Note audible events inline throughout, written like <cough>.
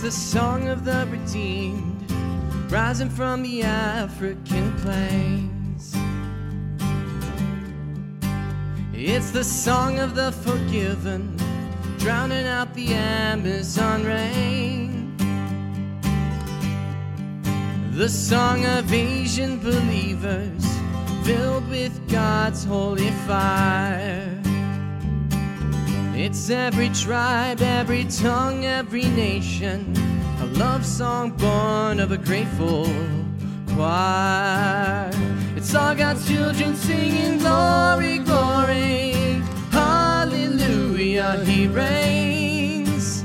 The song of the redeemed, rising from the African plains. It's the song of the forgiven, drowning out the Amazon rain. The song of Asian believers, filled with God's holy fire. It's every tribe, every tongue, every nation, a love song born of a grateful choir. It's all God's children singing glory, glory, hallelujah, He reigns.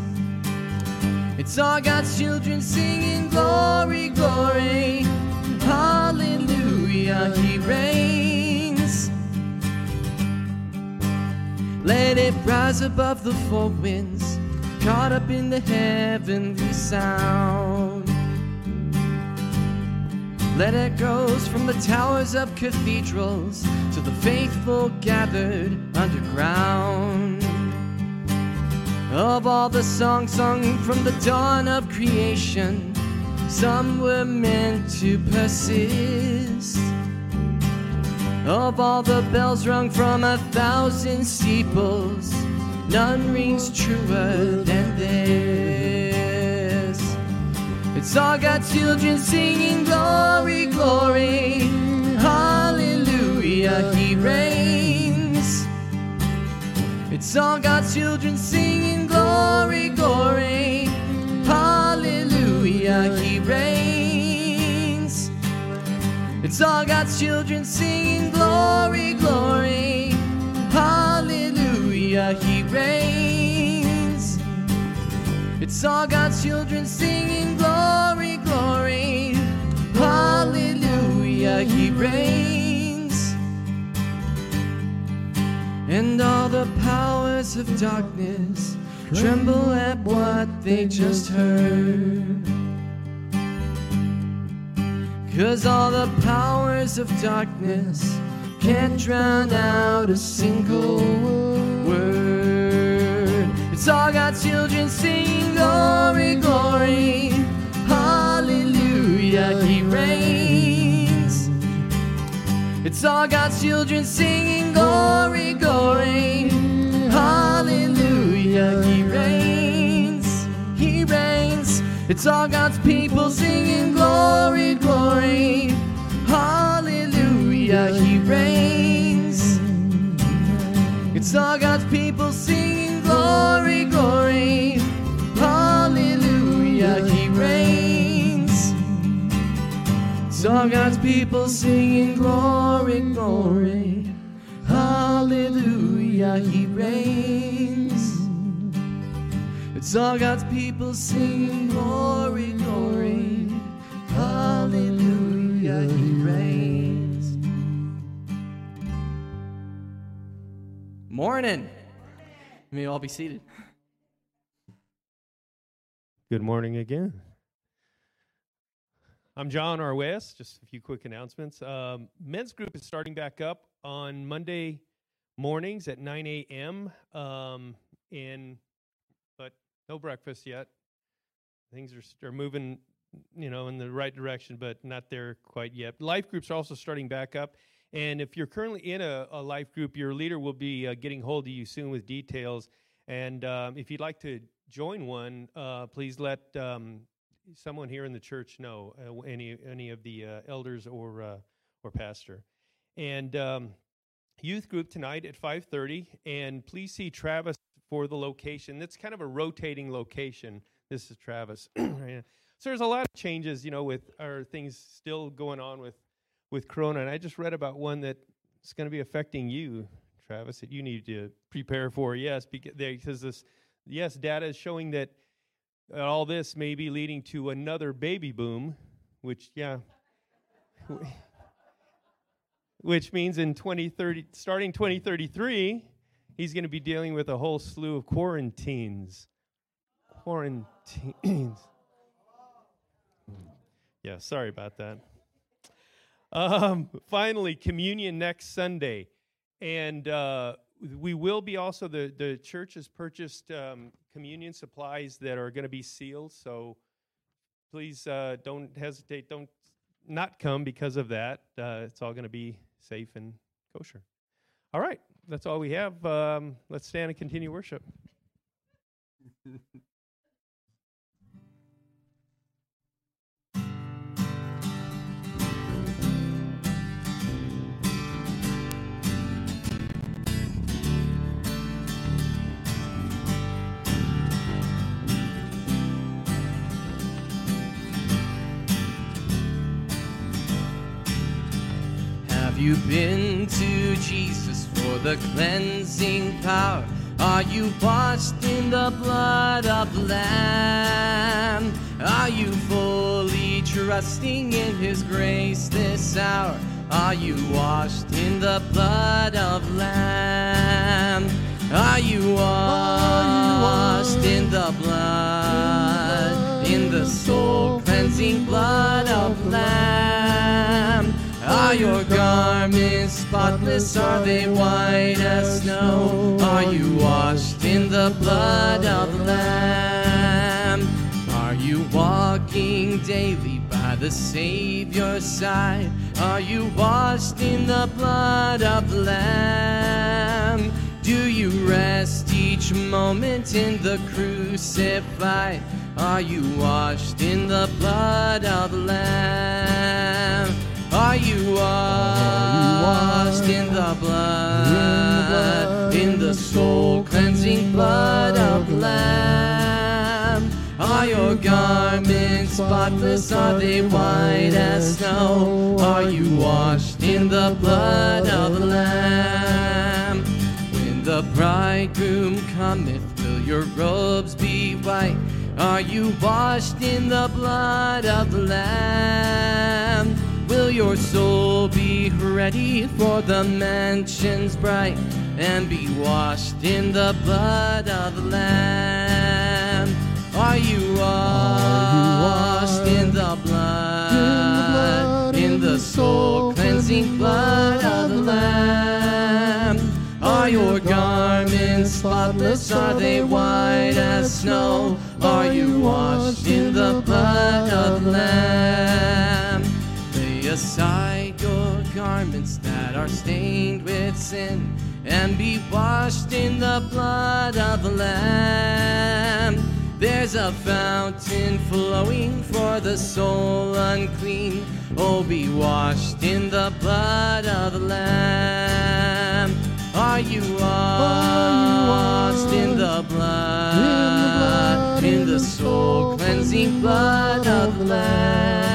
It's all God's children singing glory, glory, hallelujah, He reigns. Let it rise above the four winds, caught up in the heavenly sound. Let it goes from the towers of cathedrals to the faithful gathered underground. Of all the songs sung from the dawn of creation, some were meant to persist. Of all the bells rung from a thousand steeples, none rings truer than this. It's all God's children singing glory, glory, hallelujah, He reigns. It's all God's children singing It's all God's children singing glory, glory, hallelujah, He reigns. It's all God's children singing glory, glory, hallelujah, He reigns. And all the powers of darkness tremble at what they just heard. Cause all the powers of darkness can't drown out a single word. It's all God's children singing glory, glory, hallelujah, He reigns. It's all God's children singing glory, glory, hallelujah, He reigns. It's all God's people singing glory, glory, hallelujah, He reigns. It's all God's people singing glory, glory, hallelujah, He reigns. It's all God's people singing glory, glory, hallelujah, He reigns. It's all God's people singing glory, glory, hallelujah, He reigns. Morning. You may all be seated. Good morning again. I'm John R. West. Just a few quick announcements. Um, men's group is starting back up on Monday mornings at 9 a.m. Um, in, but no breakfast yet. Things are, are moving, you know, in the right direction, but not there quite yet. Life groups are also starting back up. And if you're currently in a, a life group, your leader will be uh, getting hold of you soon with details. And um, if you'd like to join one, uh, please let um, someone here in the church know, uh, any any of the uh, elders or uh, or pastor. And um, youth group tonight at 5:30. And please see Travis for the location. It's kind of a rotating location. This is Travis. <clears throat> so there's a lot of changes, you know, with our things still going on with with Corona. And I just read about one that is going to be affecting you, Travis, that you need to prepare for. Yes, because this, yes, data is showing that all this may be leading to another baby boom, which, yeah, <laughs> which means in 2030, starting 2033, he's going to be dealing with a whole slew of quarantines. Quarantines. Yeah, sorry about that. Um, finally, communion next Sunday. And uh, we will be also the the church has purchased um, communion supplies that are going to be sealed. So please uh, don't hesitate. Don't not come because of that. Uh, it's all going to be safe and kosher. All right, that's all we have. Um, let's stand and continue worship. Have you been to Jesus for the cleansing power? Are you washed in the blood of Lamb? Are you fully trusting in His grace this hour? Are you washed in the blood of Lamb? Are you washed in the blood, in the soul cleansing blood of Lamb? Are your garments spotless? Are they white as snow? Are you washed in the blood of the Lamb? Are you walking daily by the Savior's side? Are you washed in the blood of the Lamb? Do you rest each moment in the crucified? Are you washed in the blood of the Lamb? Are you washed in the blood, in the soul cleansing blood of the Lamb? Are your garments spotless? Are they white as snow? Are you washed in the blood of the Lamb? When the bridegroom cometh, will your robes be white? Are you washed in the blood of the Lamb? Will your soul be ready for the mansions bright and be washed in the blood of the Lamb? Are you washed in the blood, in the soul cleansing blood of the Lamb? Are your garments spotless? Are they white as snow? Are you washed in the blood of the Lamb? That are stained with sin and be washed in the blood of the Lamb. There's a fountain flowing for the soul unclean. Oh, be washed in the blood of the Lamb. Are you all washed in the blood, in the soul cleansing blood of the Lamb?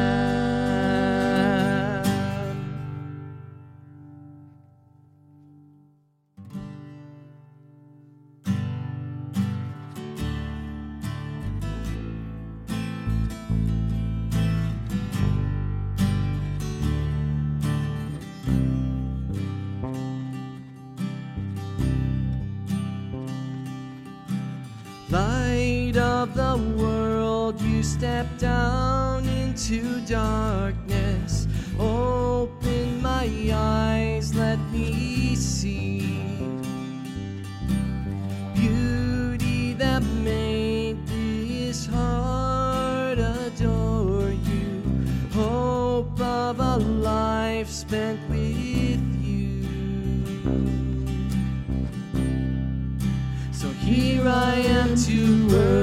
Of the world, you step down into darkness. Open my eyes, let me see beauty that made this heart adore you. Hope of a life spent with you. So here I am to worship,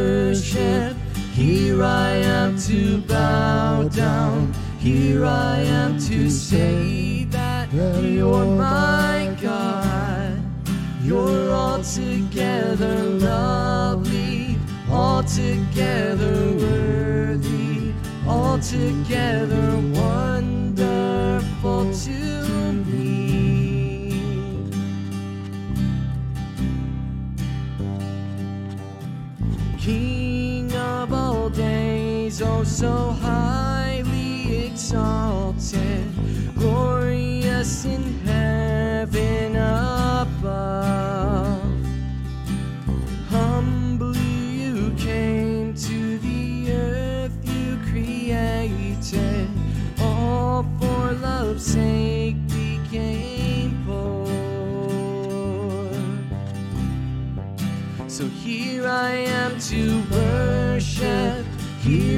here I am to bow down, here I am to say that you're oh my God. You're altogether lovely, altogether altogether worthy, altogether wonderful so highly exalted, glorious in heaven above. Humbly you came to the earth you created, all for love's sake became poor. So here I am to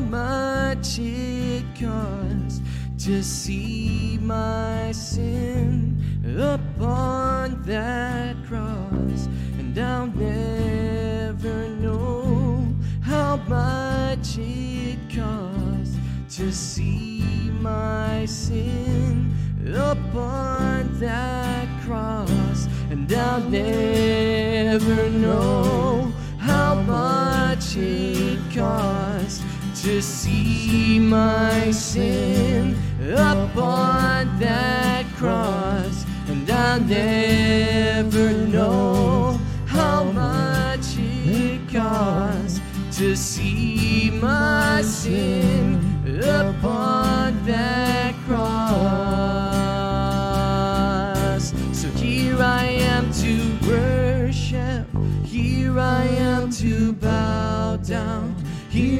much it costs to see my sin upon that cross, and I'll never know how much it costs to see my sin upon that cross, and I'll never know how much it costs to see my sin upon that cross, and I'll never know how much it costs to see my sin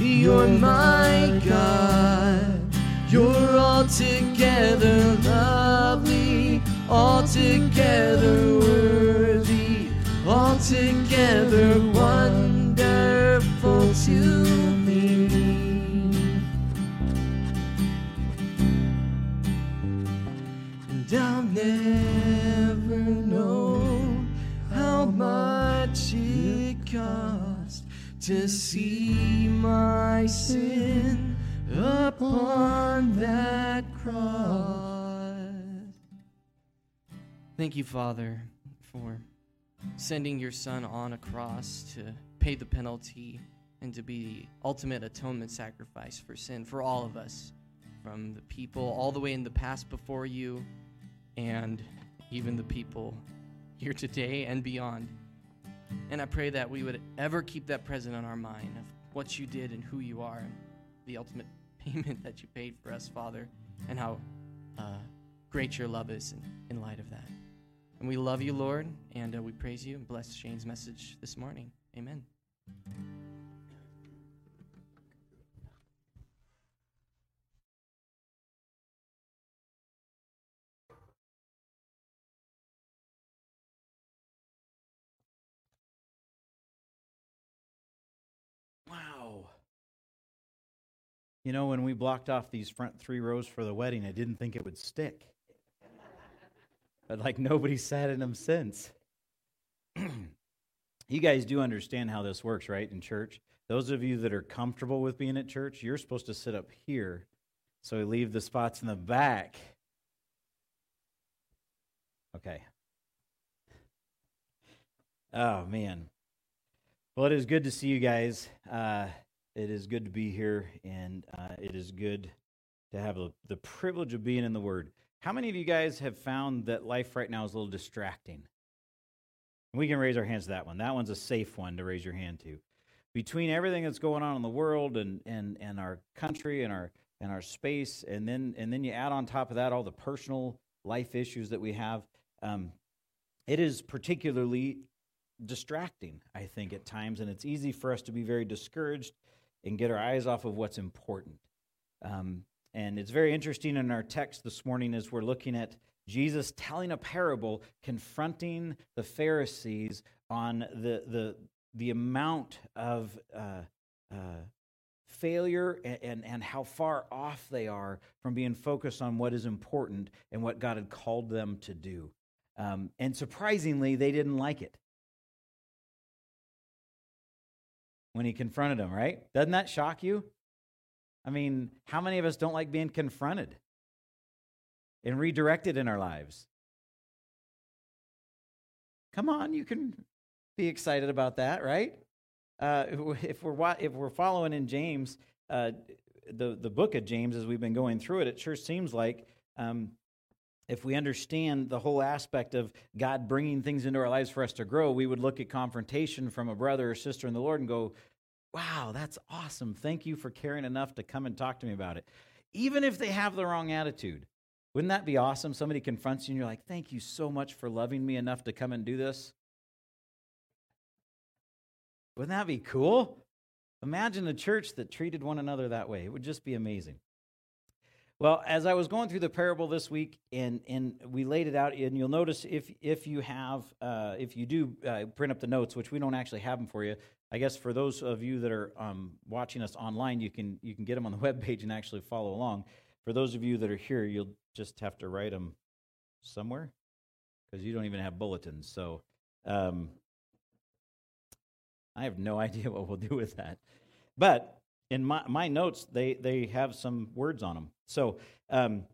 you're my God. You're altogether lovely, altogether worthy, altogether wonderful to me. And I'll never know how much it cost to see my sin upon that cross. Thank you, Father, for sending your Son on a cross to pay the penalty and to be the ultimate atonement sacrifice for sin for all of us, from the people all the way in the past before you and even the people here today and beyond. And I pray that we would ever keep that present on our mind of what you did and who you are, and the ultimate <laughs> payment that you paid for us, Father, and how uh, great your love is in, in light of that. And we love you, Lord, and uh, we praise you and bless Shane's message this morning. Amen. You know, when we blocked off these front three rows for the wedding, I didn't think it would stick. But like nobody sat in them since. <clears throat> you guys do understand how this works, right, in church? Those of you that are comfortable with being at church, you're supposed to sit up here. So we leave the spots in the back. Okay. Oh, man. Well, it is good to see you guys. Uh, it is good to be here, and uh, it is good to have the, the privilege of being in the Word. How many of you guys have found that life right now is a little distracting? We can raise our hands to that one. That one's a safe one to raise your hand to. between everything that's going on in the world and, and, and our country and our, and our space, and then, and then you add on top of that all the personal life issues that we have, um, it is particularly distracting, I think, at times, and it's easy for us to be very discouraged and get our eyes off of what's important. Um, and it's very interesting in our text this morning as we're looking at Jesus telling a parable confronting the Pharisees on the, the, the amount of uh, uh, failure and, and, and how far off they are from being focused on what is important and what God had called them to do. Um, and surprisingly, they didn't like it when he confronted him, right? Doesn't that shock you? I mean, how many of us don't like being confronted and redirected in our lives? Come on, you can be excited about that, right? Uh, if we're if we're following in James, uh, the the book of James, as we've been going through it, it sure seems like um, if we understand the whole aspect of God bringing things into our lives for us to grow, we would look at confrontation from a brother or sister in the Lord and go, Wow, that's awesome. Thank you for caring enough to come and talk to me about it. Even if they have the wrong attitude. Wouldn't that be awesome? Somebody confronts you and you're like, Thank you so much for loving me enough to come and do this. Wouldn't that be cool? Imagine a church that treated one another that way. It would just be amazing. Well, as I was going through the parable this week, and, and we laid it out, and you'll notice if if you have uh, if you do uh, print up the notes, which we don't actually have them for you, I guess for those of you that are um, watching us online, you can you can get them on the <laughs> web page and actually follow along. For those of you that are here, you'll just have to write them somewhere because you don't even have bulletins. So um, I have no <laughs> idea what we'll do with that. But in my, my notes, they, they have some words on them. So, um,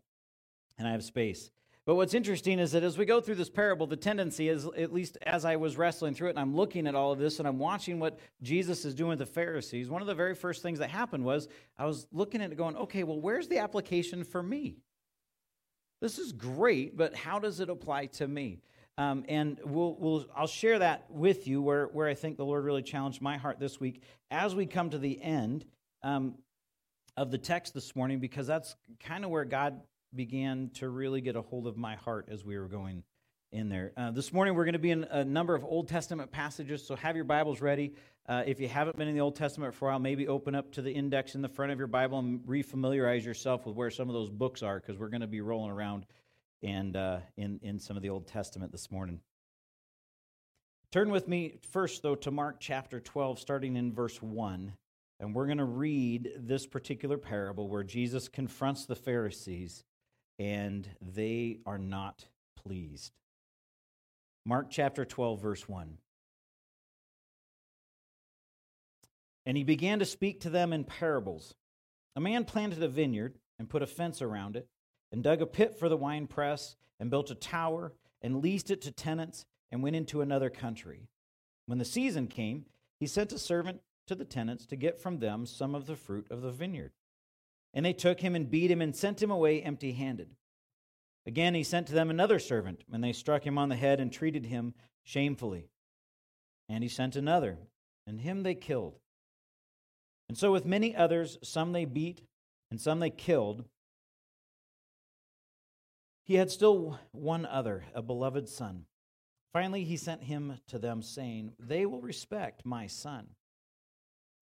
and I have space. But what's interesting is that as we go through this parable, the tendency is, at least as I was wrestling through it and I'm looking at all of this and I'm watching what Jesus is doing with the Pharisees, one of the very first things that happened was I was looking at it going, okay, well, where's the application for me? This is great, but how does it apply to me? Um, and we'll, we'll, I'll share that with you where, where I think the Lord really challenged my heart this week as we come to the end um, of the text this morning, because that's kind of where God began to really get a hold of my heart as we were going in there. Uh, this morning, we're going to be in a number of Old Testament passages, so have your Bibles ready. Uh, if you haven't been in the Old Testament for a while, maybe open up to the index in the front of your Bible and refamiliarize yourself with where some of those books are, because we're going to be rolling around and uh, in, in some of the Old Testament this morning. Turn with me first, though, to Mark chapter 12, starting in verse 1. And we're going to read this particular parable where Jesus confronts the Pharisees and they are not pleased. Mark chapter 12, verse 1. And he began to speak to them in parables. A man planted a vineyard and put a fence around it, and dug a pit for the winepress, and built a tower, and leased it to tenants, and went into another country. When the season came, he sent a servant to the tenants to get from them some of the fruit of the vineyard. And they took him and beat him and sent him away empty handed. Again, he sent to them another servant, and they struck him on the head and treated him shamefully. And he sent another, and him they killed. And so with many others, some they beat, and some they killed. He had still one other, a beloved son. Finally, he sent him to them, saying, They will respect my son.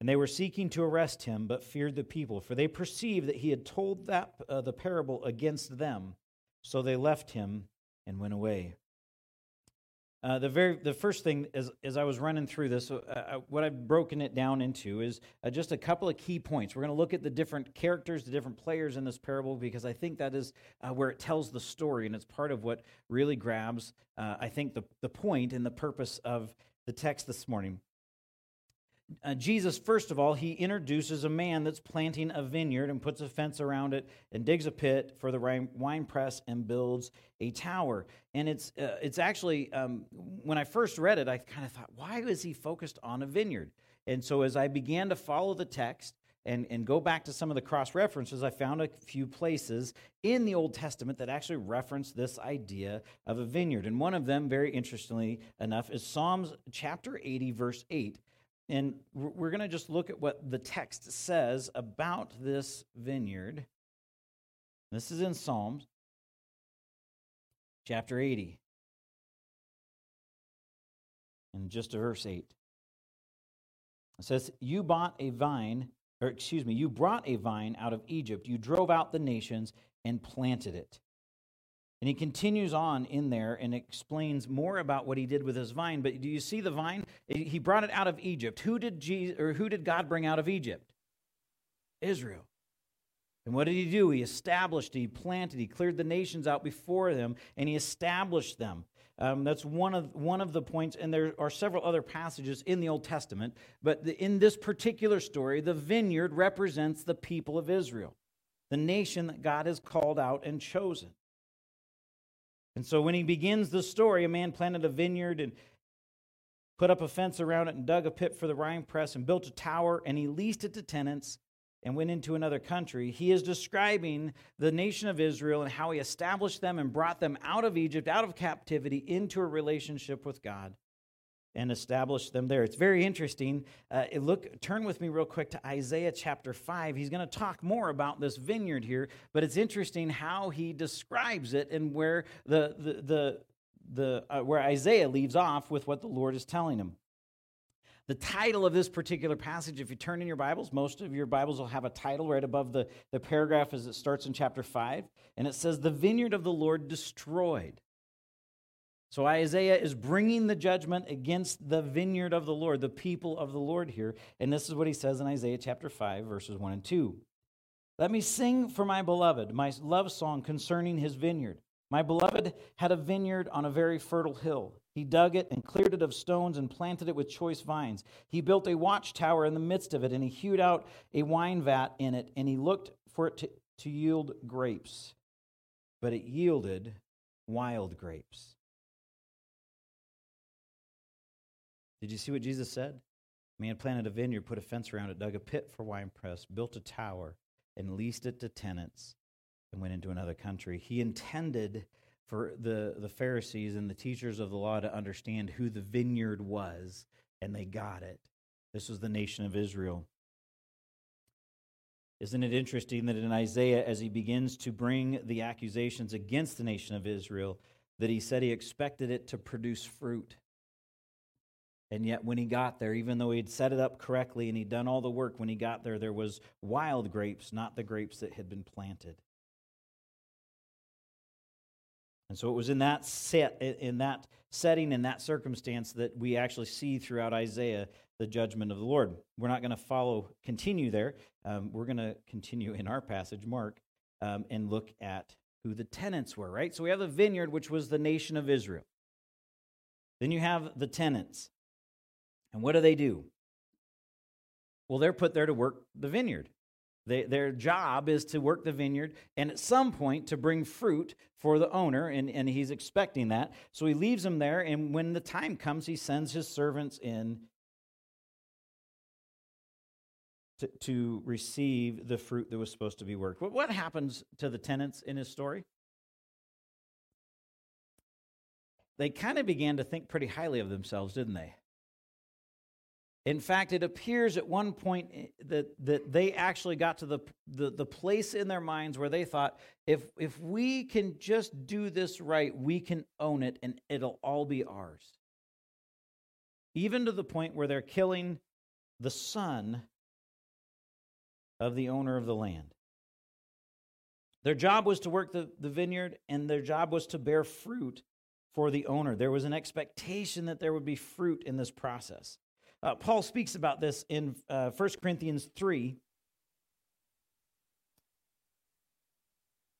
And they were seeking to arrest him, but feared the people, for they perceived that he had told that, uh, the parable against them. So they left him and went away. Uh, the very the first thing as as I was running through this, uh, uh, what I've broken it down into is uh, just a couple of key points. We're going to look at the different characters, the different players in this parable, because I think that is uh, where it tells the story, and it's part of what really grabs, uh, I think, the the point and the purpose of the text this morning. Uh, Jesus, first of all, he introduces a man that's planting a vineyard and puts a fence around it and digs a pit for the wine press and builds a tower. And it's, uh, it's actually, um, when I first read it, I kind of thought, why is he focused on a vineyard? And so as I began to follow the text, and, and go back to some of the cross references, I found a few places in the Old Testament that actually reference this idea of a vineyard. And one of them, very interestingly enough, is Psalms chapter 80, verse 8. And we're going to just look at what the text says about this vineyard. This is in Psalms chapter 80. And just a verse 8. It says, You bought a vine or excuse me, you brought a vine out of Egypt. You drove out the nations and planted it. And he continues on in there and explains more about what he did with his vine. But do you see the vine? He brought it out of Egypt. Who did Jesus, or who did God bring out of Egypt? Israel. And what did he do? He established, he planted, he cleared the nations out before them, and he established them. Um, that's one of, one of the points, and there are several other passages in the Old Testament. But the, in this particular story, the vineyard represents the people of Israel, the nation that God has called out and chosen. And so when he begins the story, a man planted a vineyard and put up a fence around it and dug a pit for the wine press and built a tower, and he leased it to tenants and went into another country, he is describing the nation of Israel and how he established them and brought them out of Egypt, out of captivity, into a relationship with God and establish them there. It's very interesting. Uh, look, turn with me real quick to Isaiah chapter 5. He's going to talk more about this vineyard here, but it's interesting how he describes it and where the, the, the, the uh, where Isaiah leaves off with what the Lord is telling him. The title of this particular passage, if you turn in your Bibles, most of your Bibles will have a title right above the, the paragraph as it starts in chapter 5. And it says, The vineyard of the Lord destroyed. So Isaiah is bringing the judgment against the vineyard of the Lord, the people of the Lord here. And this is what he says in Isaiah chapter 5, verses 1 and 2. Let me sing for my beloved my love song concerning his vineyard. My beloved had a vineyard on a very fertile hill. He dug it and cleared it of stones and planted it with choice vines. He built a watchtower in the midst of it, and he hewed out a wine vat in it, and he looked for it to, to yield grapes. But it yielded wild grapes. Did you see what Jesus said? Man planted a vineyard, put a fence around it, dug a pit for wine press, built a tower, and leased it to tenants and went into another country. He intended for the, the Pharisees and the teachers of the law to understand who the vineyard was, and they got it. This was the nation of Israel. Isn't it interesting that in Isaiah, as he begins to bring the accusations against the nation of Israel, that he said he expected it to produce fruit? And yet, when he got there, even though he'd set it up correctly and he'd done all the work, when he got there, there was wild grapes, not the grapes that had been planted. And so it was in that set, in that setting, in that circumstance, that we actually see throughout Isaiah the judgment of the Lord. We're not going to follow, continue there. Um, we're going to continue in our passage, Mark, um, and look at who the tenants were, right? So we have the vineyard, which was the nation of Israel. Then you have the tenants. And what do they do? Well, they're put there to work the vineyard. They, their job is to work the vineyard and at some point to bring fruit for the owner, and, and he's expecting that. So he leaves them there, and when the time comes, he sends his servants in to, to receive the fruit that was supposed to be worked. What, what happens to the tenants in his story? They kind of began to think pretty highly of themselves, didn't they? In fact, it appears at one point eh, that, that they actually got to the, the, the, place in their minds where they thought, if, if we can just do this right, we can own it and it'll all be ours. Even to the point where they're killing the son of the owner of the land. Their job was to work the, the vineyard, and their job was to bear fruit for the owner. There was an expectation that there would be fruit in this process. Uh, Paul speaks about this in uh, 1 Corinthians 3,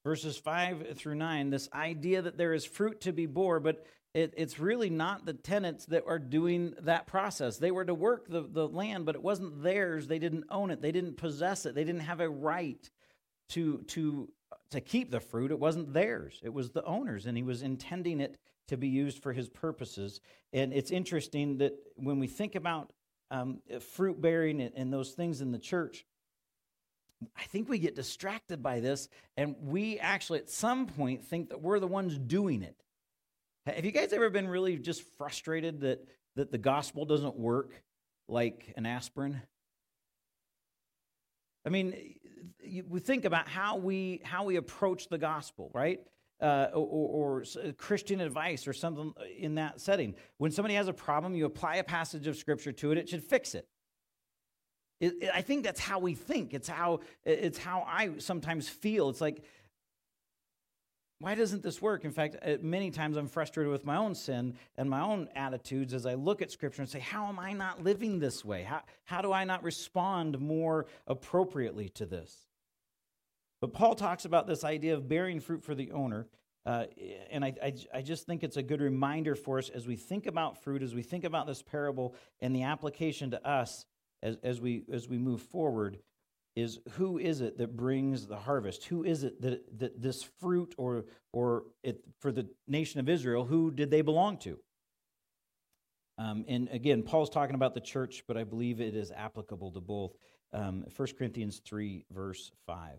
verses 5 through 9. This idea that there is fruit to be bore, but it, it's really not the tenants that are doing that process. They were to work the, the land, but it wasn't theirs. They didn't own it. They didn't possess it. They didn't have a right to, to, to keep the fruit. It wasn't theirs. It was the owner's, and he was intending it to be used for his purposes. And it's interesting that when we think about um, fruit bearing and, and those things in the church, I think we get distracted by this, and we actually at some point think that we're the ones doing it. Have you guys ever been really just frustrated that, that the gospel doesn't work like an aspirin? I mean, we think about how we how we approach the gospel, right? Uh, or, or, Christian advice or something in that setting. When somebody has a problem, you apply a passage of scripture to it; it should fix it. It, it, I think that's how we think. It's how it's how I sometimes feel. It's like, why doesn't this work? In fact, uh, many times I'm frustrated with my own sin and my own attitudes as I look at Scripture and say, how am I not living this way? How, how do I not respond more appropriately to this? But Paul talks about this idea of bearing fruit for the owner. Uh, and I, I, I, just think it's a good reminder for us as we think about fruit, as we think about this parable and the application to us as, as, we, as we move forward is who is it that brings the harvest? Who is it that, that this fruit or, or it, for the nation of Israel, who did they belong to? Um, and again, Paul's talking about the church, but I believe it is applicable to both. Um, 1 Corinthians 3, verse 5.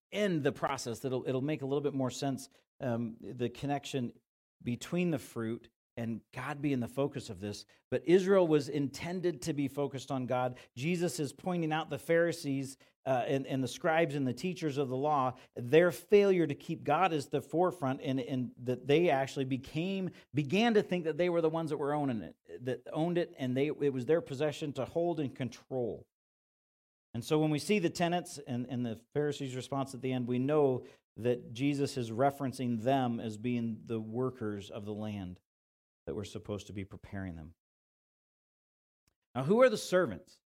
end the process, it'll it'll make a little bit more sense. Um, the connection between the fruit and God being the focus of this. But Israel was intended to be focused on God. Jesus is pointing out the Pharisees uh, and, and the scribes and the teachers of the law, their failure to keep God as the forefront, and, and that they actually became began to think that they were the ones that were owning it, that owned it, and they it was their possession to hold and control. And so when we see the tenants and, and the Pharisees' response at the end, we know that Jesus is referencing them as being the workers of the land that we're supposed to be preparing them. Now, who are the servants?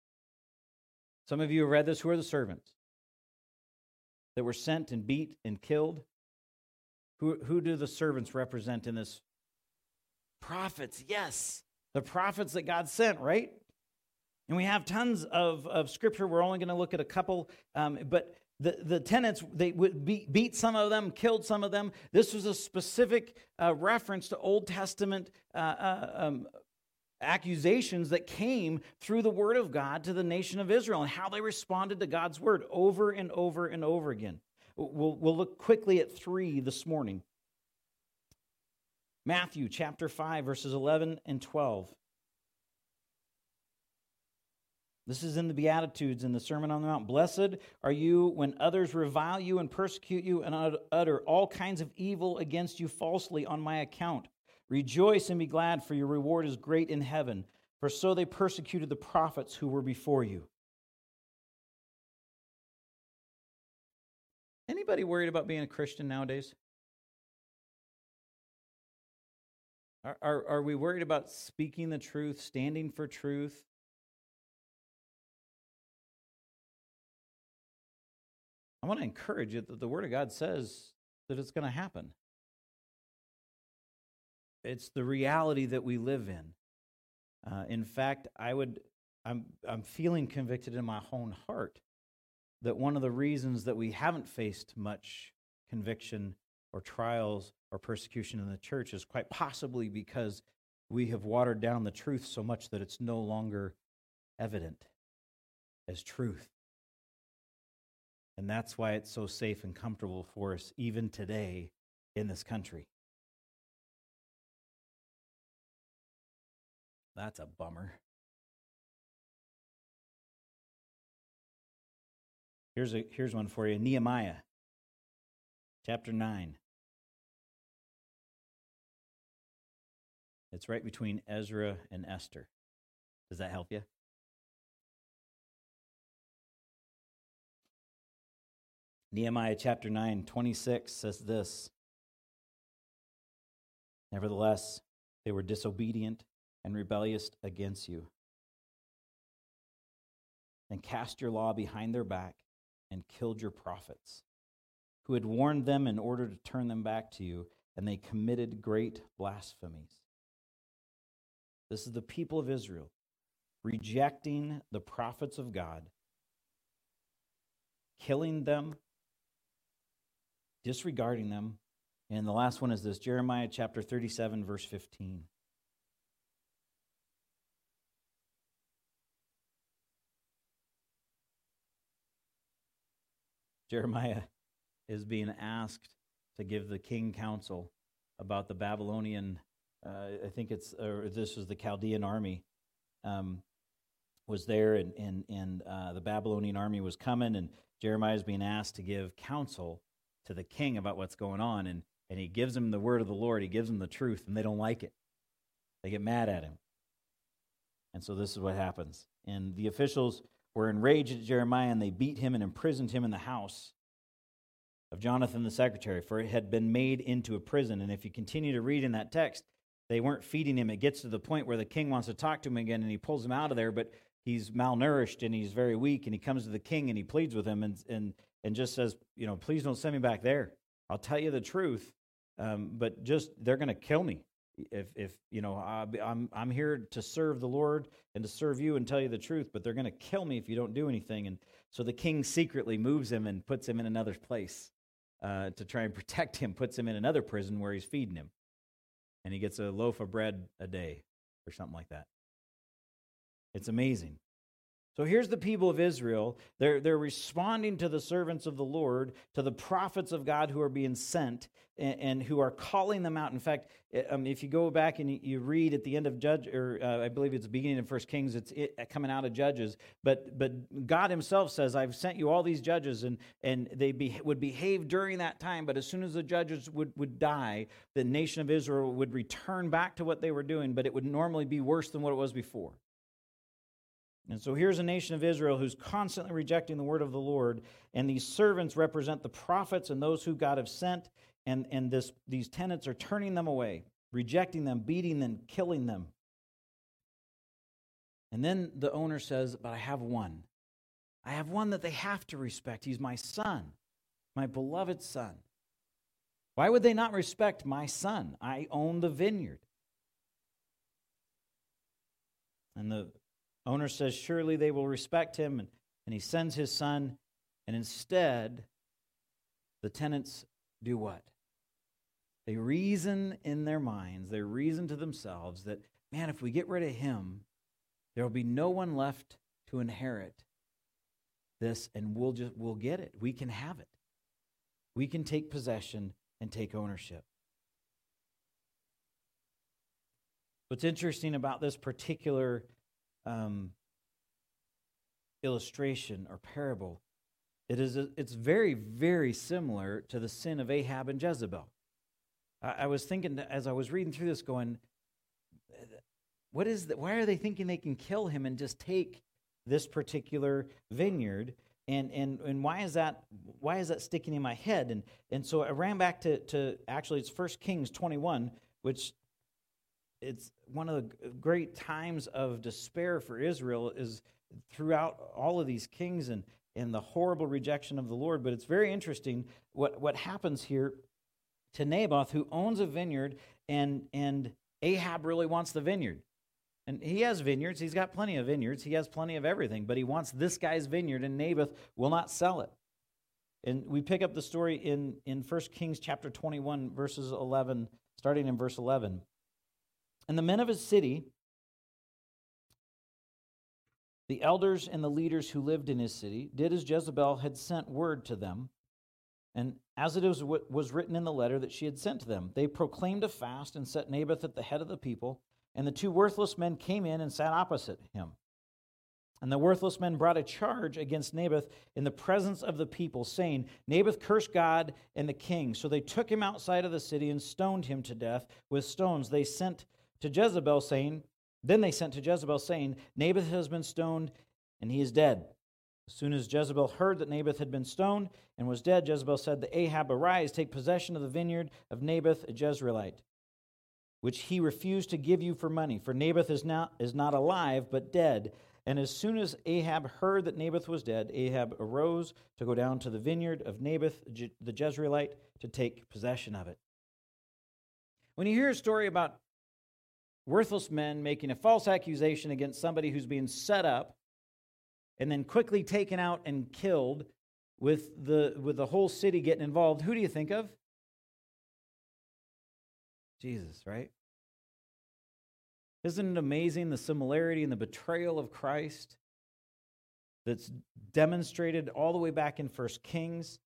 Some of you have read this. Who are the servants that were sent and beat and killed? Who, who do the servants represent in this? Prophets, yes. The prophets that God sent, right? And we have tons of, of scripture. We're only going to look at a couple, um, but the, the tenants, they would beat, beat some of them, killed some of them. This was a specific uh, reference to Old Testament uh, uh, um, accusations that came through the word of God to the nation of Israel and how they responded to God's word over and over and over again. We'll, we'll look quickly at three this morning. Matthew chapter 5, verses 11 and 12. This is in the Beatitudes in the Sermon on the Mount. Blessed are you when others revile you and persecute you and utter all kinds of evil against you falsely on my account. Rejoice and be glad, for your reward is great in heaven, for so they persecuted the prophets who were before you. Anybody worried about being a Christian nowadays? Are, are, are we worried about speaking the truth, standing for truth? I want to encourage you that the Word of God says that it's going to happen. It's the reality that we live in. Uh, in fact, I would, I'm, I'm feeling convicted in my own heart that one of the reasons that we haven't faced much conviction or trials or persecution in the church is quite possibly because we have watered down the truth so much that it's no longer evident as truth. And that's why it's so safe and comfortable for us, even today in this country. That's a bummer. Here's, a, here's one for you Nehemiah chapter 9. It's right between Ezra and Esther. Does that help you? Nehemiah chapter 9, 26 says this Nevertheless, they were disobedient and rebellious against you, and cast your law behind their back and killed your prophets, who had warned them in order to turn them back to you, and they committed great blasphemies. This is the people of Israel rejecting the prophets of God, killing them, disregarding them. And the last one is this Jeremiah chapter 37, verse 15. Jeremiah is being asked to give the king counsel about the Babylonian, uh, I think it's, or this was the Chaldean army, um, was there, and, and, and uh, the Babylonian army was coming, and Jeremiah is being asked to give counsel to the king about what's going on, and, and he gives them the word of the Lord, he gives them the truth, and they don't like it. They get mad at him. And so this is what happens. And the officials were enraged at Jeremiah, and they beat him and imprisoned him in the house of Jonathan the secretary, for it had been made into a prison. And if you continue to read in that text, they weren't feeding him. It gets to the point where the king wants to talk to him again, and he pulls him out of there, but he's malnourished and he's very weak, and he comes to the king and he pleads with him and, and, and just says, You know, please don't send me back there. I'll tell you the truth, um, but just they're going to kill me if if you know I'm I'm here to serve the Lord and to serve you and tell you the truth, but they're going to kill me if you don't do anything. And so the king secretly moves him and puts him in another place uh, to try and protect him. Puts him in another prison where he's feeding him, and he gets a loaf of bread a day or something like that. It's amazing. So here's the people of Israel. They're, they're responding to the servants of the Lord, to the prophets of God who are being sent and, and who are calling them out. In fact, um, if you go back and you read at the end of Judge, or uh, I believe it's the beginning of First Kings, it's it, coming out of Judges. But but God Himself says, "I've sent you all these judges, and and they be, would behave during that time. But as soon as the judges would would die, the nation of Israel would return back to what they were doing, but it would normally be worse than what it was before." And so here's a nation of Israel who's constantly rejecting the word of the Lord, and these servants represent the prophets and those who God have sent, and, and this, these tenants are turning them away, rejecting them, beating them, killing them. And then the owner says, But I have one. I have one that they have to respect. He's my son, my beloved son. Why would they not respect my son? I own the vineyard. And the Owner says, Surely they will respect him. And, and he sends his son. And instead, the tenants do what? They reason in their minds, they reason to themselves that, man, if we get rid of him, there will be no one left to inherit this, and we'll just we'll get it. We can have it. We can take possession and take ownership. What's interesting about this particular um, illustration or parable, it is a, it's very very similar to the sin of Ahab and Jezebel. I, I was thinking as I was reading through this, going, what is that? Why are they thinking they can kill him and just take this particular vineyard? And, and, and why is that why is that sticking in my head and, and so i ran back to, to actually it's first kings 21 which it's one of the great times of despair for Israel is throughout all of these kings and, and the horrible rejection of the Lord. But it's very interesting what, what happens here to Naboth, who owns a vineyard, and, and Ahab really wants the vineyard. And he has vineyards. He's got plenty of vineyards. He has plenty of everything, but he wants this guy's vineyard, and Naboth will not sell it. And we pick up the story in, in 1 Kings chapter 21, verses 11, starting in verse 11. And the men of his city, the elders and the leaders who lived in his city, did as Jezebel had sent word to them, and as it was written in the letter that she had sent to them. They proclaimed a fast and set Naboth at the head of the people, and the two worthless men came in and sat opposite him. And the worthless men brought a charge against Naboth in the presence of the people, saying, Naboth cursed God and the king. So they took him outside of the city and stoned him to death with stones. They sent to Jezebel, saying, Then they sent to Jezebel, saying, Naboth has been stoned, and he is dead. As soon as Jezebel heard that Naboth had been stoned and was dead, Jezebel said to Ahab, Arise, take possession of the vineyard of Naboth, a Jezreelite, which he refused to give you for money. For Naboth is, not is not alive, but dead. And as soon as Ahab heard that Naboth was dead, Ahab arose to go down to the vineyard of Naboth, the Jezreelite, to take possession of it. When you hear a story about worthless men making a false accusation against somebody who's being set up and then quickly taken out and killed with the, with the whole city getting involved, who do you think of? Jesus, right? Isn't it amazing the similarity and the betrayal of Christ that's demonstrated all the way back in First Kings?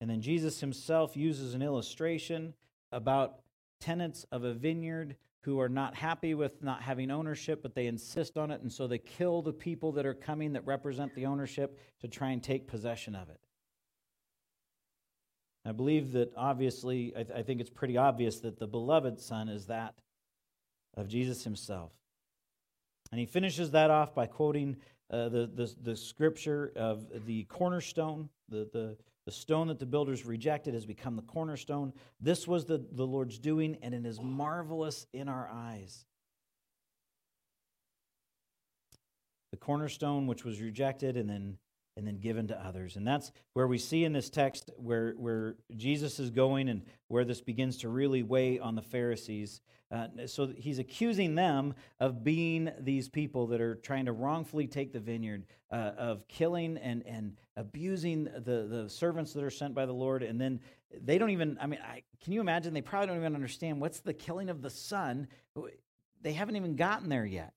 And then Jesus himself uses an illustration about tenants of a vineyard who are not happy with not having ownership, but they insist on it. And so they kill the people that are coming that represent the ownership to try and take possession of it. I believe that obviously, I, th- I think it's pretty obvious that the beloved Son is that of Jesus himself. And he finishes that off by quoting uh, the, the, the scripture of the cornerstone, the, the, the stone that the builders rejected has become the cornerstone. This was the, the Lord's doing, and it is marvelous in our eyes. The cornerstone, which was rejected and then and then given to others. And that's where we see in this text where, where Jesus is going and where this begins to really weigh on the Pharisees. Uh, so he's accusing them of being these people that are trying to wrongfully take the vineyard, uh, of killing and, and abusing the, the servants that are sent by the Lord. And then they don't even, I mean, I, can you imagine? They probably don't even understand what's the killing of the son. They haven't even gotten there yet.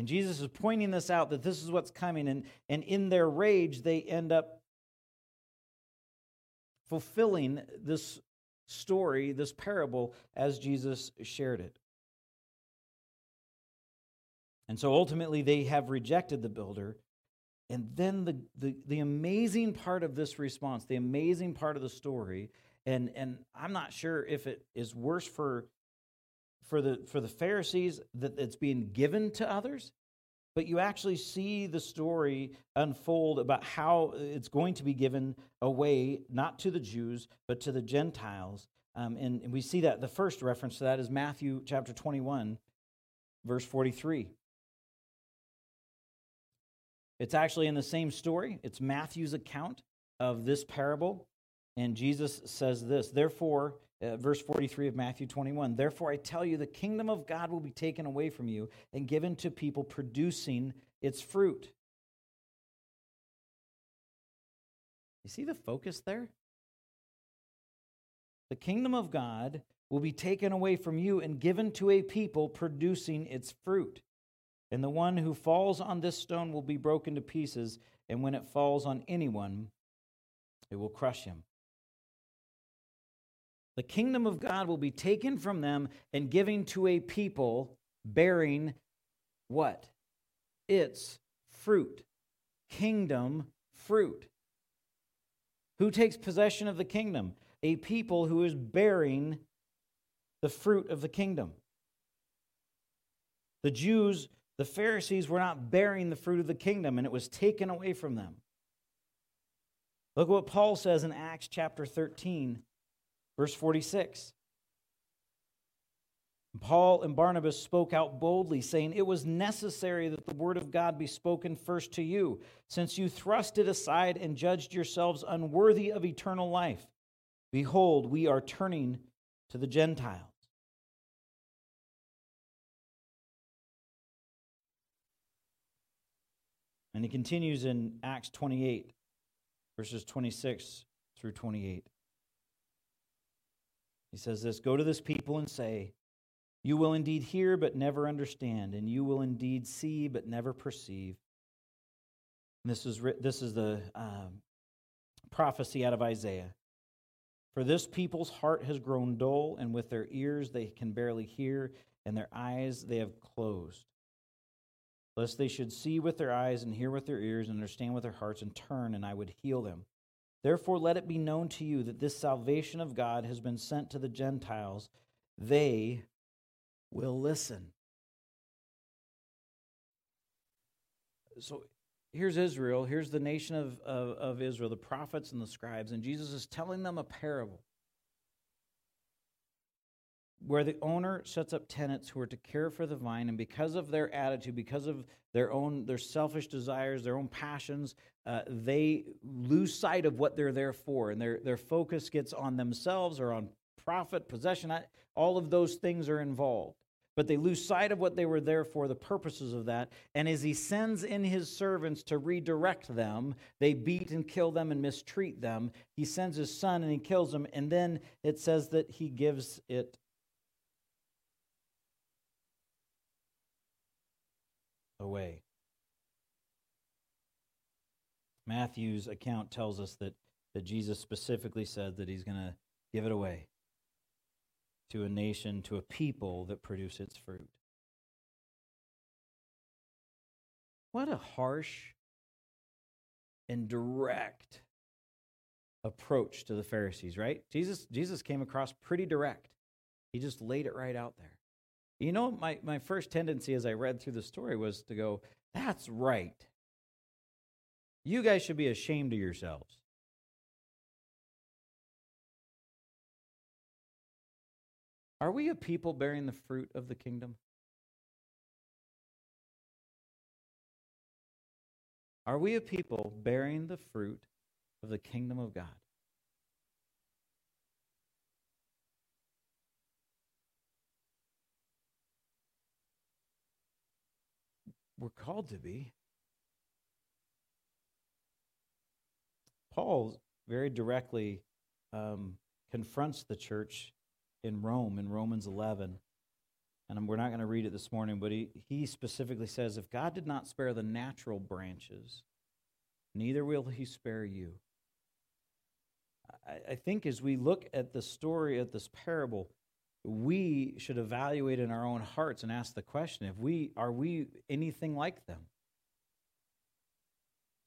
And Jesus is pointing this out that this is what's coming. And, and in their rage, they end up fulfilling this story, this parable, as Jesus shared it. And so ultimately, they have rejected the builder. And then the, the, the amazing part of this response, the amazing part of the story, and, and I'm not sure if it is worse for for the for the Pharisees that it's being given to others, but you actually see the story unfold about how it's going to be given away, not to the Jews, but to the Gentiles. Um, and, and we see that the first reference to that is Matthew chapter 21, verse 43. It's actually in the same story. It's Matthew's account of this parable. And Jesus says this Therefore, uh, verse 43 of Matthew 21 Therefore, I tell you, the kingdom of God will be taken away from you and given to people producing its fruit. You see the focus there? The kingdom of God will be taken away from you and given to a people producing its fruit. And the one who falls on this stone will be broken to pieces, and when it falls on anyone, it will crush him. The kingdom of God will be taken from them and given to a people bearing what? Its fruit. Kingdom fruit. Who takes possession of the kingdom? A people who is bearing the fruit of the kingdom. The Jews, the Pharisees, were not bearing the fruit of the kingdom, and it was taken away from them. Look what Paul says in Acts chapter 13, Verse 46. Paul and Barnabas spoke out boldly, saying, It was necessary that the word of God be spoken first to you, since you thrust it aside and judged yourselves unworthy of eternal life. Behold, we are turning to the Gentiles. And he continues in Acts 28, verses 26 through 28. He says this Go to this people and say, You will indeed hear, but never understand, and you will indeed see, but never perceive. This is, this is the um, prophecy out of Isaiah. For this people's heart has grown dull, and with their ears they can barely hear, and their eyes they have closed. Lest they should see with their eyes, and hear with their ears, and understand with their hearts, and turn, and I would heal them. Therefore, let it be known to you that this salvation of God has been sent to the Gentiles. They will listen. So here's Israel, here's the nation of, of, of, Israel, the prophets and the scribes, and Jesus is telling them a parable where the owner sets up tenants who are to care for the vine, and because of their attitude, because of their own their selfish desires, their own passions, uh, they lose sight of what they're there for, and their their focus gets on themselves or on profit, possession. All of those things are involved but they lose sight of what they were there for, the purposes of that. And as he sends in his servants to redirect them, they beat and kill them and mistreat them. He sends his son and he kills them. And then it says that he gives it away. Matthew's account tells us that, that Jesus specifically said that he's going to give it away to a nation, to a people that produce its fruit. What a harsh and direct approach to the Pharisees, right? Jesus, Jesus came across pretty direct. He just laid it right out there. You know, my, my first tendency as I read through the story was to go, that's right. You guys should be ashamed of yourselves. Are we a people bearing the fruit of the kingdom? Are we a people bearing the fruit of the kingdom of God? We're called to be. Paul very directly um, confronts the church in Rome, in Romans 11. And we're not going to read it this morning, but he, he specifically says if God did not spare the natural branches, neither will he spare you. I, I think as we look at the story, at this parable, we should evaluate in our own hearts and ask the question if we are we anything like them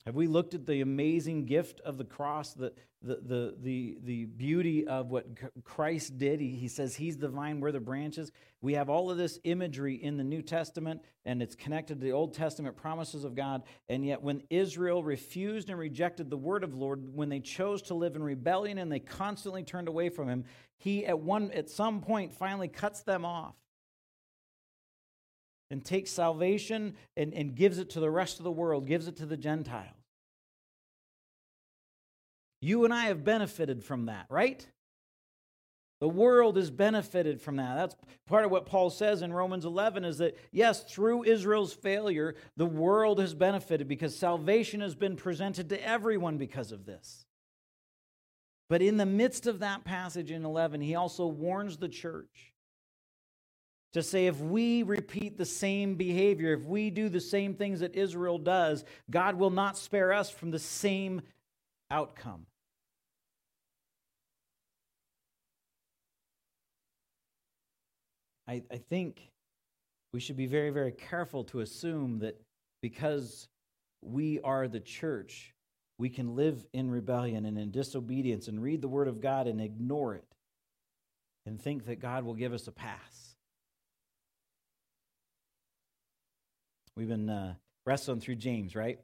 have we looked at the amazing gift of the cross, the, the, the, the, the beauty of what Christ did? He, he says he's the vine, we're the branches. We have all of this imagery in the New Testament, and it's connected to the Old Testament promises of God. And yet, when Israel refused and rejected the word of Lord, when they chose to live in rebellion and they constantly turned away from him, he at, one, at some point finally cuts them off and takes salvation and, and gives it to the rest of the world, gives it to the Gentiles. You and I have benefited from that, right? The world has benefited from that. That's part of what Paul says in Romans 11 is that, yes, through Israel's failure, the world has benefited because salvation has been presented to everyone because of this. But in the midst of that passage in 11, he also warns the church to say if we repeat the same behavior, if we do the same things that Israel does, God will not spare us from the same outcome. I, I think we should be very, very careful to assume that because we are the church, we can live in rebellion and in disobedience and read the Word of God and ignore it and think that God will give us a pass. We've been uh, wrestling through James, right?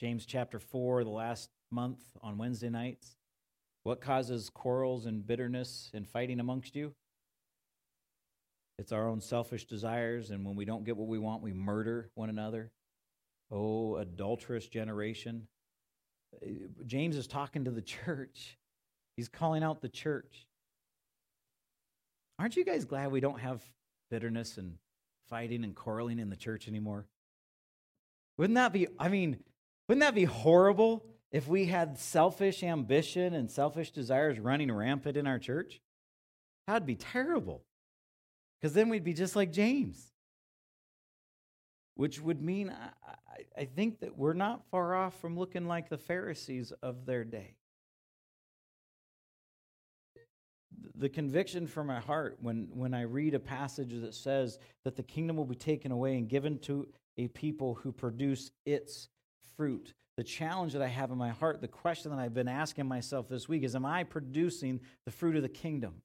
James chapter 4, the last month on Wednesday nights. What causes quarrels and bitterness and fighting amongst you? It's our own selfish desires, and when we don't get what we want, we murder one another. Oh, adulterous generation. James is talking to the <laughs> church. He's calling out the church. Aren't you guys glad we don't have bitterness and fighting and quarreling in the church anymore? Wouldn't that be, I mean, wouldn't that be horrible if we had selfish ambition and selfish desires running rampant in our church? That'd be terrible. Because then we'd be just like James. Which would mean, I, I, think that we're not far off from looking like the Pharisees of their day. The conviction for my heart when, when I read a passage that says that the kingdom will be taken away and given to a people who produce its fruit. The challenge that I have in my heart, the question that I've been asking myself this week is Am I producing the fruit of the kingdom?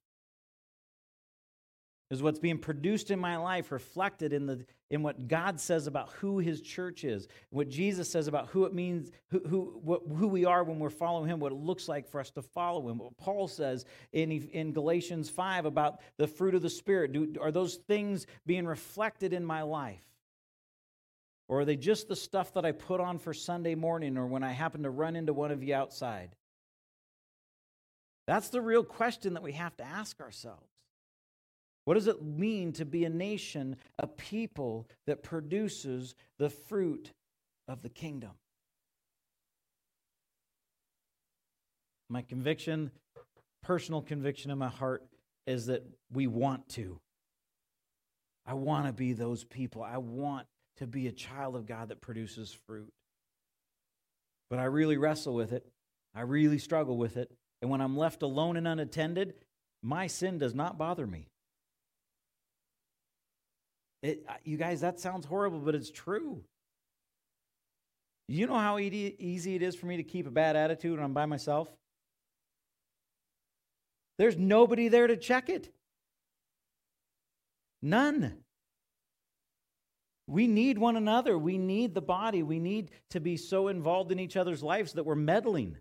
Is what's being produced in my life reflected in the in what God says about who his church is, what Jesus says about who it means, who, who, who we are when we're following him, what it looks like for us to follow him, what Paul says in, in Galatians 5 about the fruit of the Spirit. Do, are those things being reflected in my life? Or are they just the stuff that I put on for Sunday morning or when I happen to run into one of you outside? That's the real question that we have to ask ourselves. What does it mean to be a nation, a people that produces the fruit of the kingdom? My conviction, personal conviction in my heart, is that we want to. I want to be those people. I want to be a child of God that produces fruit. But I really wrestle with it. I really struggle with it. And when I'm left alone and unattended, my sin does not bother me. It, you guys, that sounds horrible, but it's true. You know how easy it is for me to keep a bad attitude when I'm by myself? There's nobody there to check it. None. We need one another. We need the body. We need to be so involved in each other's lives that we're meddling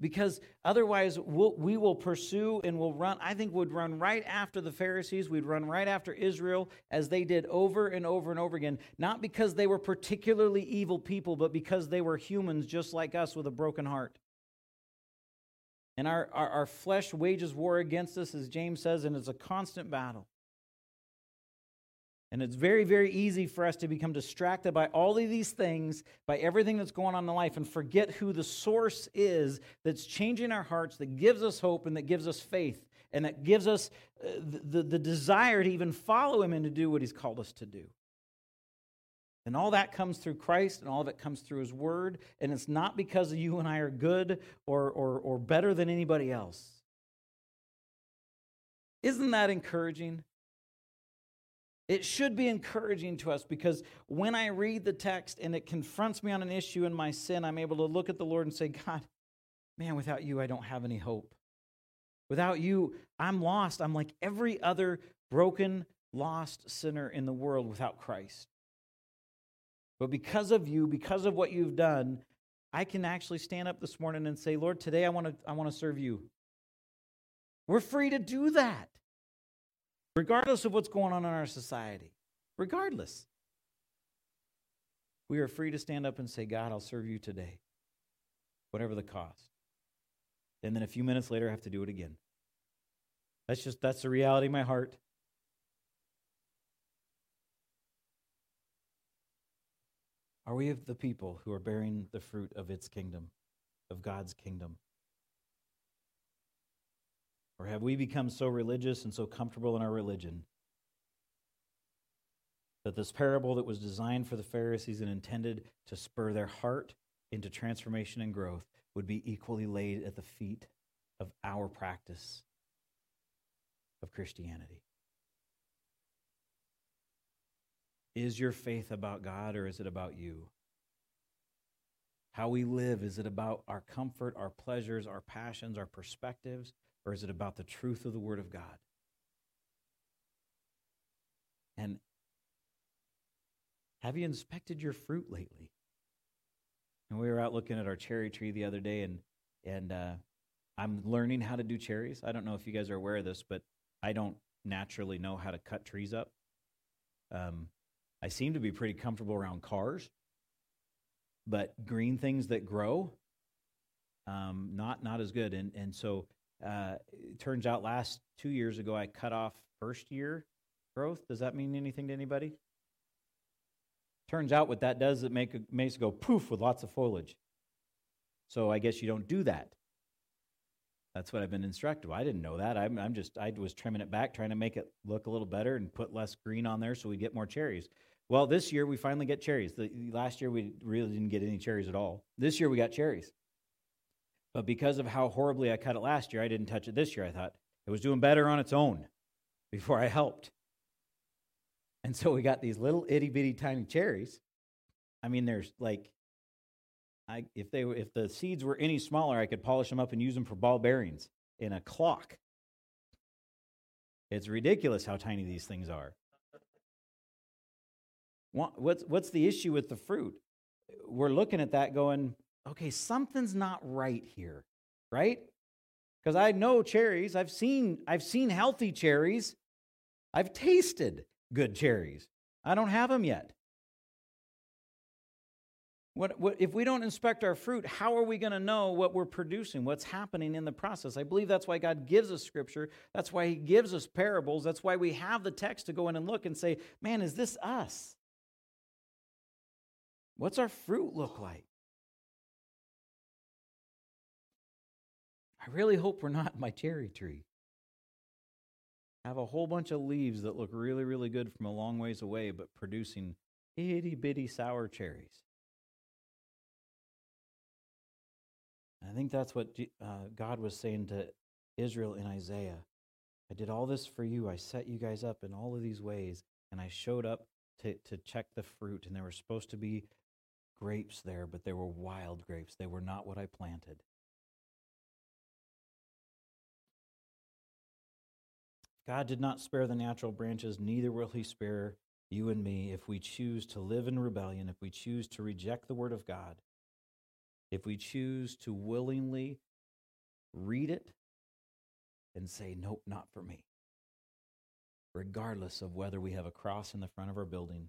because otherwise we'll, we will pursue and we'll run i think we'd run right after the pharisees we'd run right after israel as they did over and over and over again not because they were particularly evil people but because they were humans just like us with a broken heart. And our, our, our flesh wages war against us as james says and it's a constant battle and it's very, very easy for us to become distracted by all of these things, by everything that's going on in life, and forget who the source is that's changing our hearts, that gives us hope, and that gives us faith, and that gives us uh, the, the, the desire to even follow Him and to do what He's called us to do. And all that comes through Christ, and all of it comes through His Word. And it's not because you and I are good or, or, or better than anybody else. Isn't that encouraging? It should be encouraging to us because when I read the text and it confronts me on an issue in my sin, I'm able to look at the Lord and say, God, man, without you, I don't have any hope. Without you, I'm lost. I'm like every other broken, lost sinner in the world without Christ. But because of you, because of what you've done, I can actually stand up this morning and say, Lord, today I want to, I want to serve you. We're free to do that regardless of what's going on in our society. Regardless. We are free to stand up and say, God, I'll serve you today, whatever the cost. And then a few minutes later, I have to do it again. That's just, that's the reality of my heart. Are we of the people who are bearing the fruit of its kingdom, of God's kingdom? Or have we become so religious and so comfortable in our religion that this parable that was designed for the Pharisees and intended to spur their heart into transformation and growth would be equally laid at the feet of our practice of Christianity? Is your faith about God or is it about you? How we live, is it about our comfort, our pleasures, our passions, our perspectives? Or is it about the truth of the Word of God? And have you inspected your fruit lately? And we were out looking at our cherry tree the other day, and and uh, I'm learning how to do cherries. I don't know if you guys are aware of this, but I don't naturally know how to cut trees up. Um, I seem to be pretty comfortable around cars, but green things that grow, um, not not as good. And and so uh, it turns out last two years ago, I cut off first year growth. Does that mean anything to anybody? Turns out what that does, it make, makes it go poof with lots of foliage. So I guess you don't do that. That's what I've been instructed. I didn't know that. I'm, I'm just, I was trimming it back, trying to make it look a little better and put less green on there so we get more cherries. Well, this year we finally get cherries. The, last year we really didn't get any cherries at all. This year we got cherries. But because of how horribly I cut it last year, I didn't touch it this year. I thought it was doing better on its own before I helped. And so we got these little itty bitty tiny cherries. I mean, there's like, I, if they if the seeds were any smaller, I could polish them up and use them for ball bearings in a clock. It's ridiculous how tiny these things are. What's, what's the issue with the fruit? We're looking at that going, okay, something's not right here, right? Because I know cherries. I've seen, I've seen healthy cherries. I've tasted good cherries. I don't have them yet. What, what, if we don't inspect our fruit, how are we going to know what we're producing, what's happening in the process? I believe that's why God gives us scripture. That's why He gives us parables. That's why we have the text to go in and look and say, man, is this us? What's our fruit look like? I really hope we're not my cherry tree. I have a whole bunch of leaves that look really, really good from a long ways away, but producing itty bitty sour cherries. I think that's what uh, God was saying to Israel in Isaiah. I did all this for you. I set you guys up in all of these ways, and I showed up to, to check the fruit, and there were supposed to be grapes there, but they were wild grapes. They were not what I planted. God did not spare the natural branches, neither will he spare you and me if we choose to live in rebellion, if we choose to reject the word of God, if we choose to willingly read it and say, Nope, not for me, regardless of whether we have a cross in the front of our building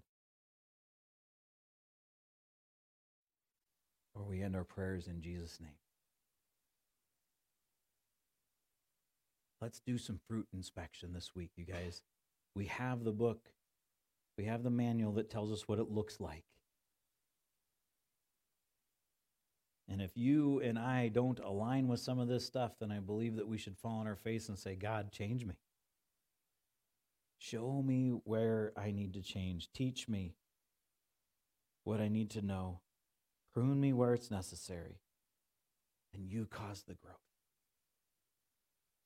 or we end our prayers in Jesus' name. Let's do some fruit inspection this week, you guys. We have the book, we have the manual that tells us what it looks like. And if you and I don't align with some of this stuff, then I believe that we should fall on our face and say, God, change me. Show me where I need to change. Teach me what I need to know. Prune me where it's necessary. And you cause the growth.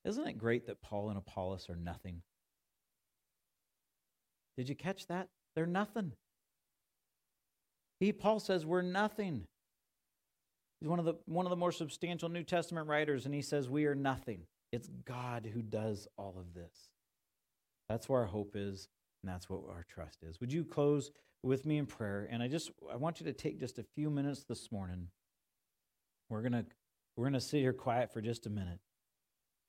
Isn't it great that Paul and Apollos are nothing? Did you catch that? They're nothing. He Paul says we're nothing. He's one of the one of the more substantial New Testament writers, and he says we are nothing. It's God who does all of this. That's where our hope is, and that's what our trust is. Would you close with me in prayer? And I just I want you to take just a few minutes this morning. We're gonna we're gonna sit here quiet for just a minute.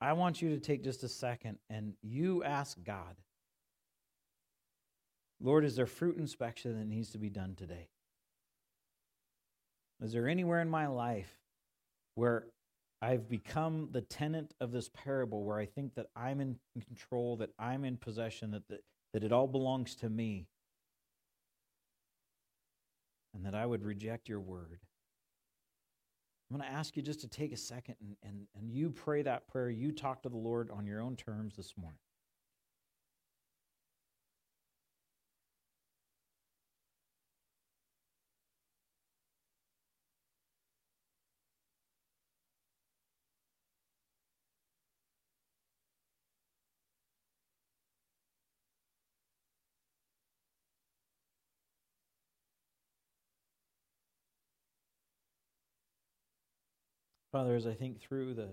I want you to take just a second and you ask God, Lord, is there fruit inspection that needs to be done today? Is there anywhere in my life where I've become the tenant of this parable where I think that I'm in control, that I'm in possession, that, that, that it all belongs to me, and that I would reject your word? I'm going to ask you just to take a second and, and, and you pray that prayer. You talk to the Lord on your own terms this morning. Father, as I think through the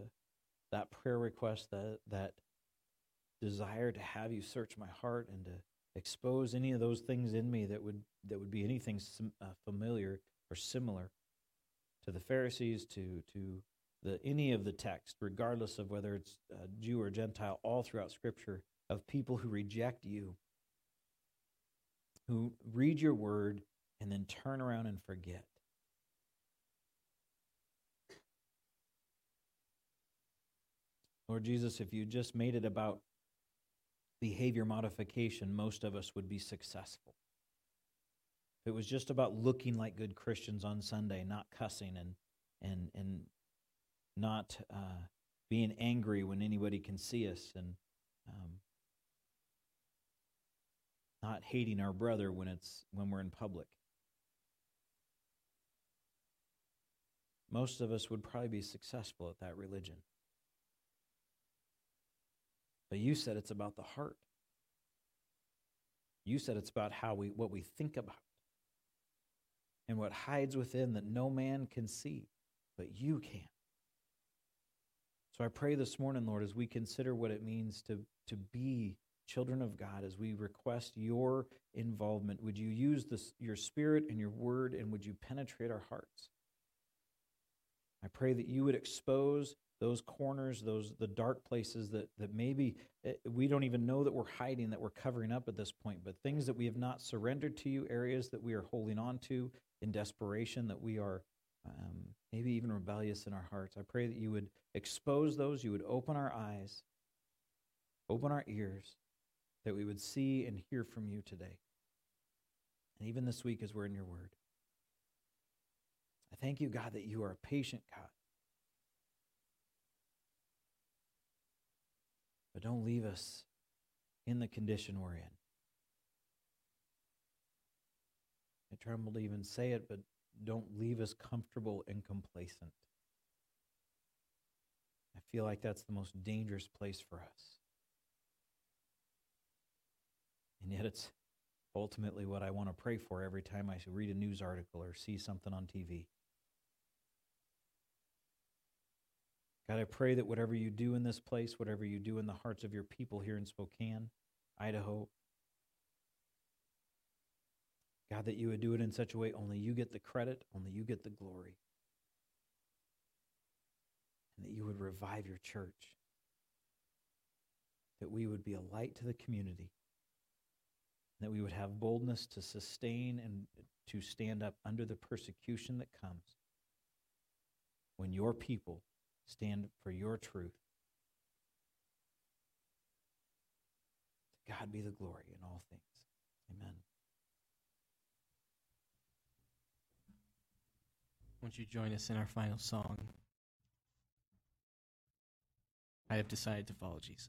that prayer request, that that desire to have you search my heart and to expose any of those things in me that would that would be anything sim, uh, familiar or similar to the Pharisees, to to the any of the text, regardless of whether it's uh, Jew or Gentile, all throughout Scripture, of people who reject you, who read your word and then turn around and forget. Lord Jesus, if you just made it about behavior modification, most of us would be successful. If it was just about looking like good Christians on Sunday, not cussing and and and not uh, being angry when anybody can see us, and um, not hating our brother when it's when we're in public. Most of us would probably be successful at that religion. But you said it's about the heart. You said it's about how we what we think about and what hides within that no man can see, but you can. So I pray this morning, Lord, as we consider what it means to, to be children of God, as we request your involvement, would you use this, your spirit and your word, and would you penetrate our hearts? I pray that you would expose those corners, those the dark places that that maybe eh, we don't even know that we're hiding, that we're covering up at this point, but things that we have not surrendered to you, areas that we are holding on to in desperation, that we are um, maybe even rebellious in our hearts. I pray that you would expose those, you would open our eyes, open our ears, that we would see and hear from you today. And even this week as we're in your word. I thank you, God, that you are a patient God. But don't leave us in the condition we're in. I tremble to even say it, but don't leave us comfortable and complacent. I feel like that's the most dangerous place for us. And yet, it's ultimately what I want to pray for every time I read a news article or see something on TV. God, I pray that whatever you do in this place, whatever you do in the hearts of your people here in Spokane, Idaho, God, that you would do it in such a way only you get the credit, only you get the glory. And that you would revive your church. That we would be a light to the community. That we would have boldness to sustain and to stand up under the persecution that comes when your people stand for your truth. To God be the glory in all things. Amen. Won't you join us in our final song? I have decided to follow Jesus.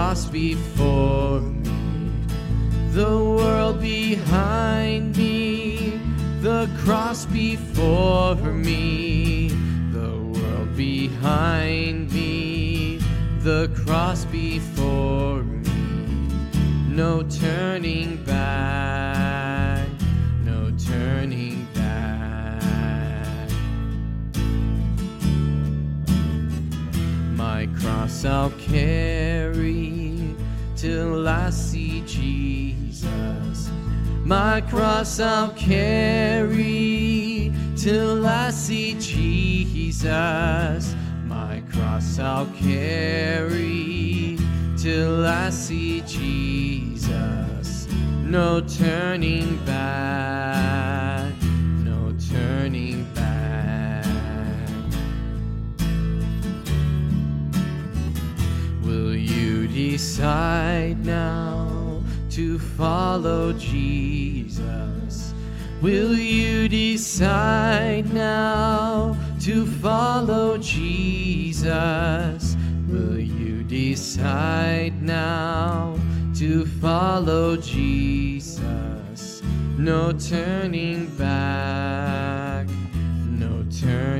cross before me, the world behind me, the cross before me, the world behind me, the cross before me, no turning back, no turning back. My cross I'll carry till I see Jesus. My cross I'll carry till I see Jesus. My cross I'll carry till I see Jesus. No turning back, no turning decide now to follow Jesus? Will you decide now to follow Jesus? Will you decide now to follow Jesus. No turning back, no turning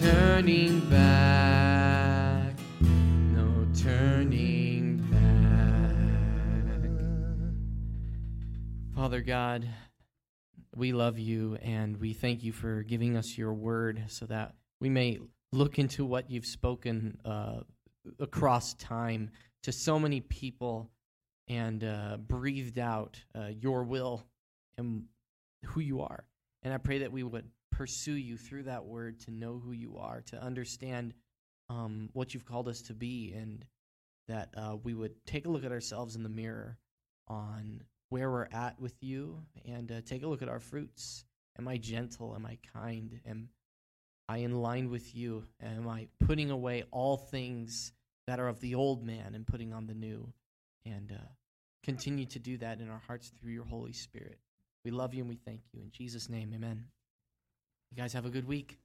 turning back, no turning back. Father God, we love you and we thank you for giving us your word so that we may look into what you've spoken uh, across time to so many people and uh, breathed out uh, your will and who you are. And I pray that we would pursue you through that word to know who you are, to understand um, what you've called us to be, and that uh, we would take a look at ourselves in the mirror on where we're at with you and uh, take a look at our fruits. Am I gentle? Am I kind? Am I in line with you? Am I putting away all things that are of the old man and putting on the new? And uh, continue to do that in our hearts through your Holy Spirit. We love you and we thank you. In Jesus' name, amen. You guys have a good week.